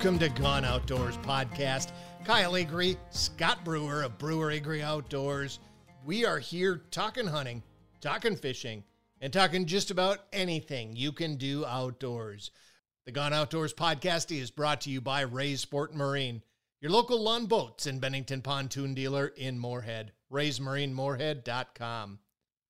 Welcome to Gone Outdoors podcast. Kyle Agre, Scott Brewer of Brewer Agre Outdoors. We are here talking hunting, talking fishing, and talking just about anything you can do outdoors. The Gone Outdoors podcast is brought to you by Ray's Sport Marine, your local Lund boats and Bennington pontoon dealer in Moorhead. Ray'sMarineMoorhead.com.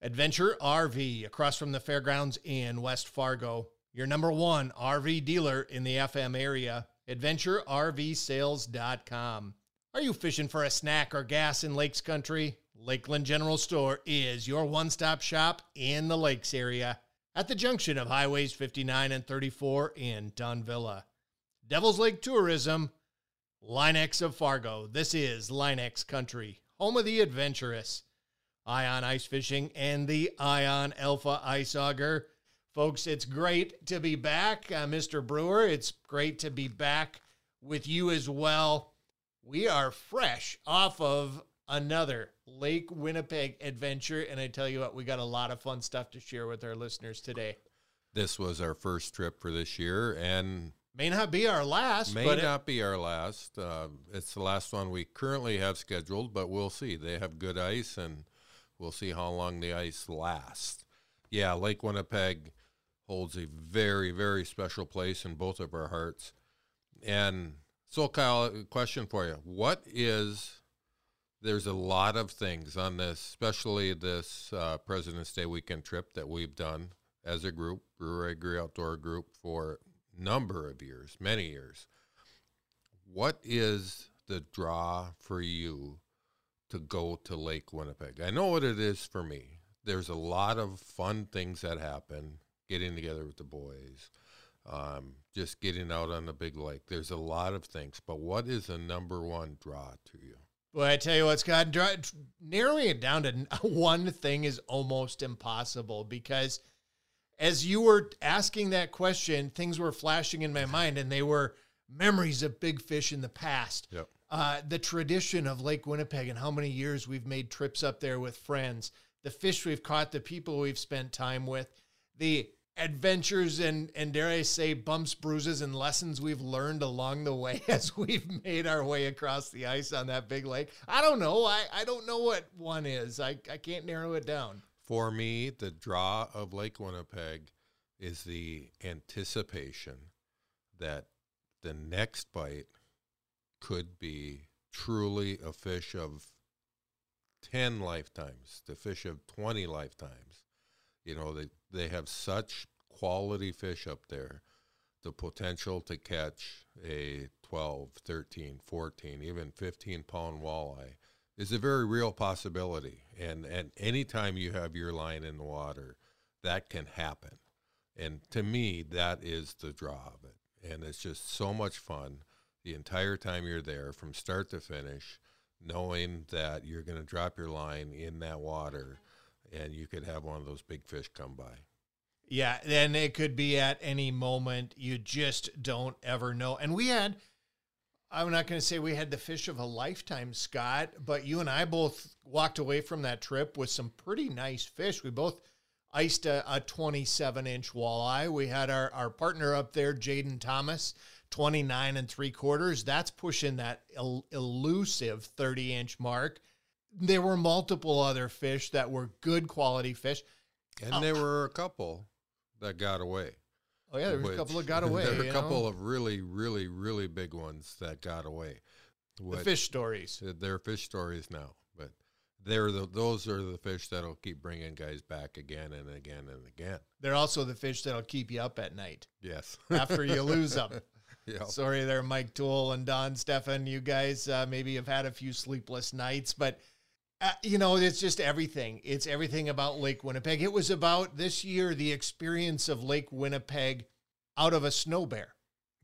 Adventure RV across from the fairgrounds in West Fargo. Your number one RV dealer in the FM area. AdventureRVSales.com. Are you fishing for a snack or gas in Lakes Country? Lakeland General Store is your one stop shop in the Lakes area at the junction of Highways 59 and 34 in Dunvilla. Devil's Lake Tourism, Line-X of Fargo. This is Line-X Country, home of the adventurous. Ion Ice Fishing and the Ion Alpha Ice Auger. Folks, it's great to be back. Uh, Mr. Brewer, it's great to be back with you as well. We are fresh off of another Lake Winnipeg adventure. And I tell you what, we got a lot of fun stuff to share with our listeners today. This was our first trip for this year and may not be our last. May not it, be our last. Uh, it's the last one we currently have scheduled, but we'll see. They have good ice and we'll see how long the ice lasts. Yeah, Lake Winnipeg holds a very, very special place in both of our hearts. And so, Kyle, a question for you. What is there's a lot of things on this, especially this uh, President's Day weekend trip that we've done as a group, Brewer Agre Outdoor Group, for a number of years, many years. What is the draw for you to go to Lake Winnipeg? I know what it is for me. There's a lot of fun things that happen, getting together with the boys, um, just getting out on the big lake. There's a lot of things, but what is the number one draw to you? Well, I tell you what, Scott, narrowing it down to one thing is almost impossible because as you were asking that question, things were flashing in my mind, and they were memories of big fish in the past. Yep. Uh, the tradition of Lake Winnipeg and how many years we've made trips up there with friends, the fish we've caught, the people we've spent time with, the adventures and and dare I say bumps, bruises, and lessons we've learned along the way as we've made our way across the ice on that big lake. I don't know. I, I don't know what one is. I, I can't narrow it down. For me, the draw of Lake Winnipeg is the anticipation that the next bite could be truly a fish of 10 lifetimes, the fish of 20 lifetimes. You know, they, they have such quality fish up there, the potential to catch a 12, 13, 14, even 15 pound walleye is a very real possibility. And, and anytime you have your line in the water, that can happen. And to me, that is the draw of it. And it's just so much fun the entire time you're there from start to finish, knowing that you're going to drop your line in that water and you could have one of those big fish come by. Yeah, and it could be at any moment. You just don't ever know. And we had, I'm not going to say we had the fish of a lifetime, Scott, but you and I both walked away from that trip with some pretty nice fish. We both iced a, a 27 inch walleye. We had our, our partner up there, Jaden Thomas, 29 and three quarters. That's pushing that el- elusive 30 inch mark. There were multiple other fish that were good quality fish. And oh. there were a couple that got away. Oh yeah, there were a couple that got away. there were a couple know? of really, really, really big ones that got away. What, the fish stories. They're fish stories now, but they're the, those are the fish that'll keep bringing guys back again and again and again. They're also the fish that'll keep you up at night. Yes. after you lose them. Yep. Sorry there, Mike Toole and Don Stefan. You guys uh, maybe have had a few sleepless nights, but uh, you know, it's just everything. It's everything about Lake Winnipeg. It was about this year the experience of Lake Winnipeg out of a snow bear.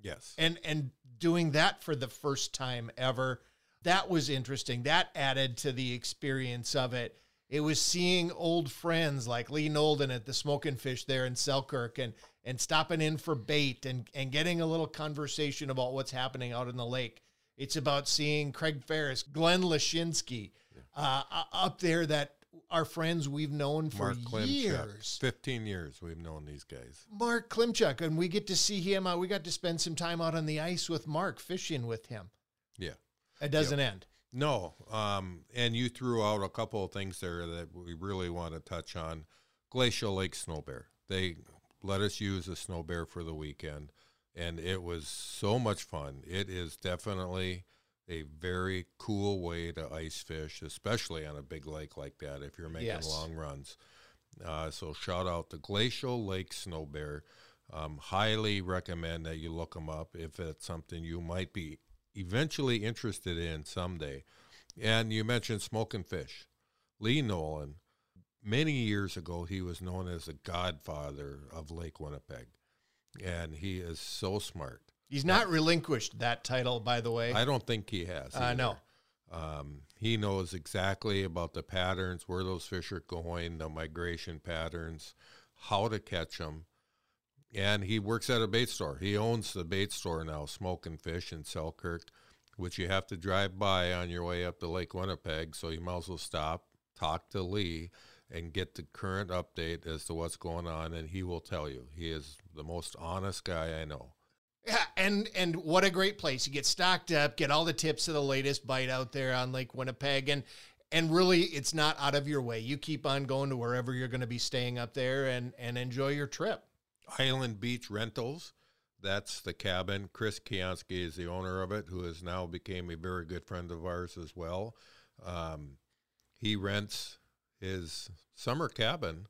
Yes. And and doing that for the first time ever. That was interesting. That added to the experience of it. It was seeing old friends like Lee Nolden at the Smoking Fish there in Selkirk and and stopping in for bait and and getting a little conversation about what's happening out in the lake. It's about seeing Craig Ferris, Glenn Lashinsky, uh, up there that are friends we've known for Mark Klimchuk. years. 15 years we've known these guys. Mark Klimchuk, and we get to see him. Uh, we got to spend some time out on the ice with Mark, fishing with him. Yeah. It doesn't end. No, um, and you threw out a couple of things there that we really want to touch on. Glacial Lake Snow Bear. They let us use a snow bear for the weekend, and it was so much fun. It is definitely a very cool way to ice fish, especially on a big lake like that if you're making Yes. long runs. Uh, so shout out to Glacial Lake Snow Bear. Um, highly recommend that you look them up if it's something you might be eventually interested in someday. And you mentioned smoking fish. Lee Nolan, many years ago, he was known as the godfather of Lake Winnipeg. And he is so smart. He's not relinquished that title, by the way. I don't think he has. Uh, know. Um, he knows exactly about the patterns, where those fish are going, the migration patterns, how to catch them. And he works at a bait store. He owns the bait store now, Smoking Fish in Selkirk, which you have to drive by on your way up to Lake Winnipeg. So you might as well stop, talk to Lee, and get the current update as to what's going on. And he will tell you. He is the most honest guy I know. Yeah, and and what a great place. You get stocked up, get all the tips of the latest bite out there on Lake Winnipeg, and and really, it's not out of your way. You keep on going to wherever you're going to be staying up there, and and enjoy your trip. Island Beach Rentals. That's the cabin. Chris Kiansky is the owner of it, who has now became a very good friend of ours as well. Um, he rents his summer cabin.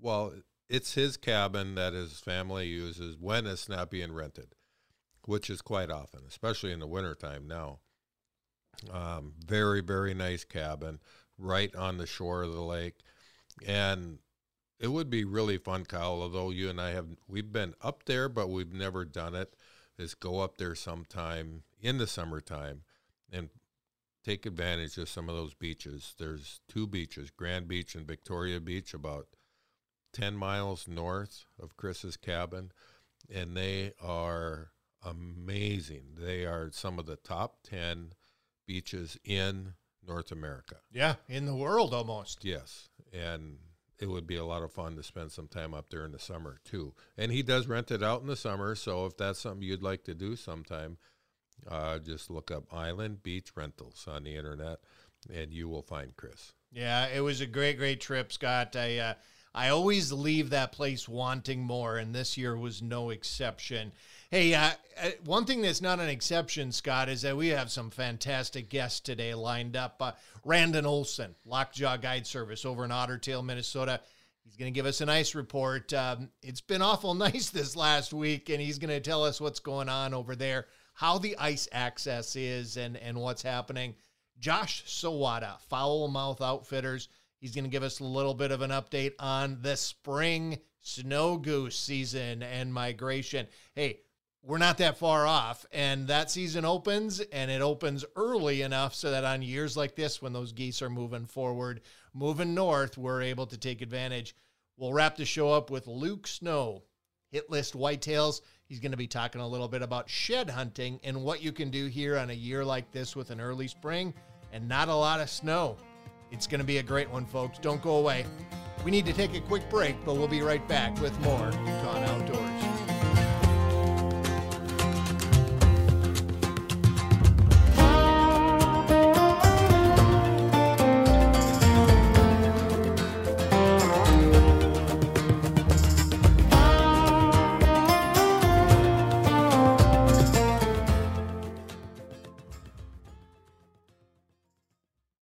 Well, it's his cabin that his family uses when it's not being rented, which is quite often, especially in the wintertime now. Um, very, very nice cabin right on the shore of the lake. And it would be really fun, Kyle. Although you and I have we've been up there, but we've never done it. Is go up there sometime in the summertime and take advantage of some of those beaches. There's two beaches, Grand Beach and Victoria Beach, about ten miles north of Chris's cabin, and they are amazing. They are some of the top ten beaches in North America. Yeah, in the world almost. Yes, and it would be a lot of fun to spend some time up there in the summer too. And he does rent it out in the summer, so if that's something you'd like to do sometime, uh, just look up Island Beach Rentals on the internet, and you will find Chris. Yeah, it was a great, great trip, Scott. I uh, I always leave that place wanting more, and this year was no exception. Hey, uh, uh, one thing that's not an exception, Scott, is that we have some fantastic guests today lined up. Uh, Randon Olson, Lockjaw Guide Service over in Otter Tail, Minnesota. He's going to give us an ice report. Um, it's been awful nice this last week, and he's going to tell us what's going on over there, how the ice access is, and and what's happening. Josh Sawada, Foul Mouth Outfitters. He's going to give us a little bit of an update on the spring snow goose season and migration. Hey, we're not that far off, and that season opens, and it opens early enough so that on years like this, when those geese are moving forward, moving north, we're able to take advantage. We'll wrap the show up with Luke Snow, Hit List Whitetails. He's going to be talking a little bit about shed hunting and what you can do here on a year like this with an early spring and not a lot of snow. It's going to be a great one, folks. Don't go away. We need to take a quick break, but we'll be right back with more Outdoors.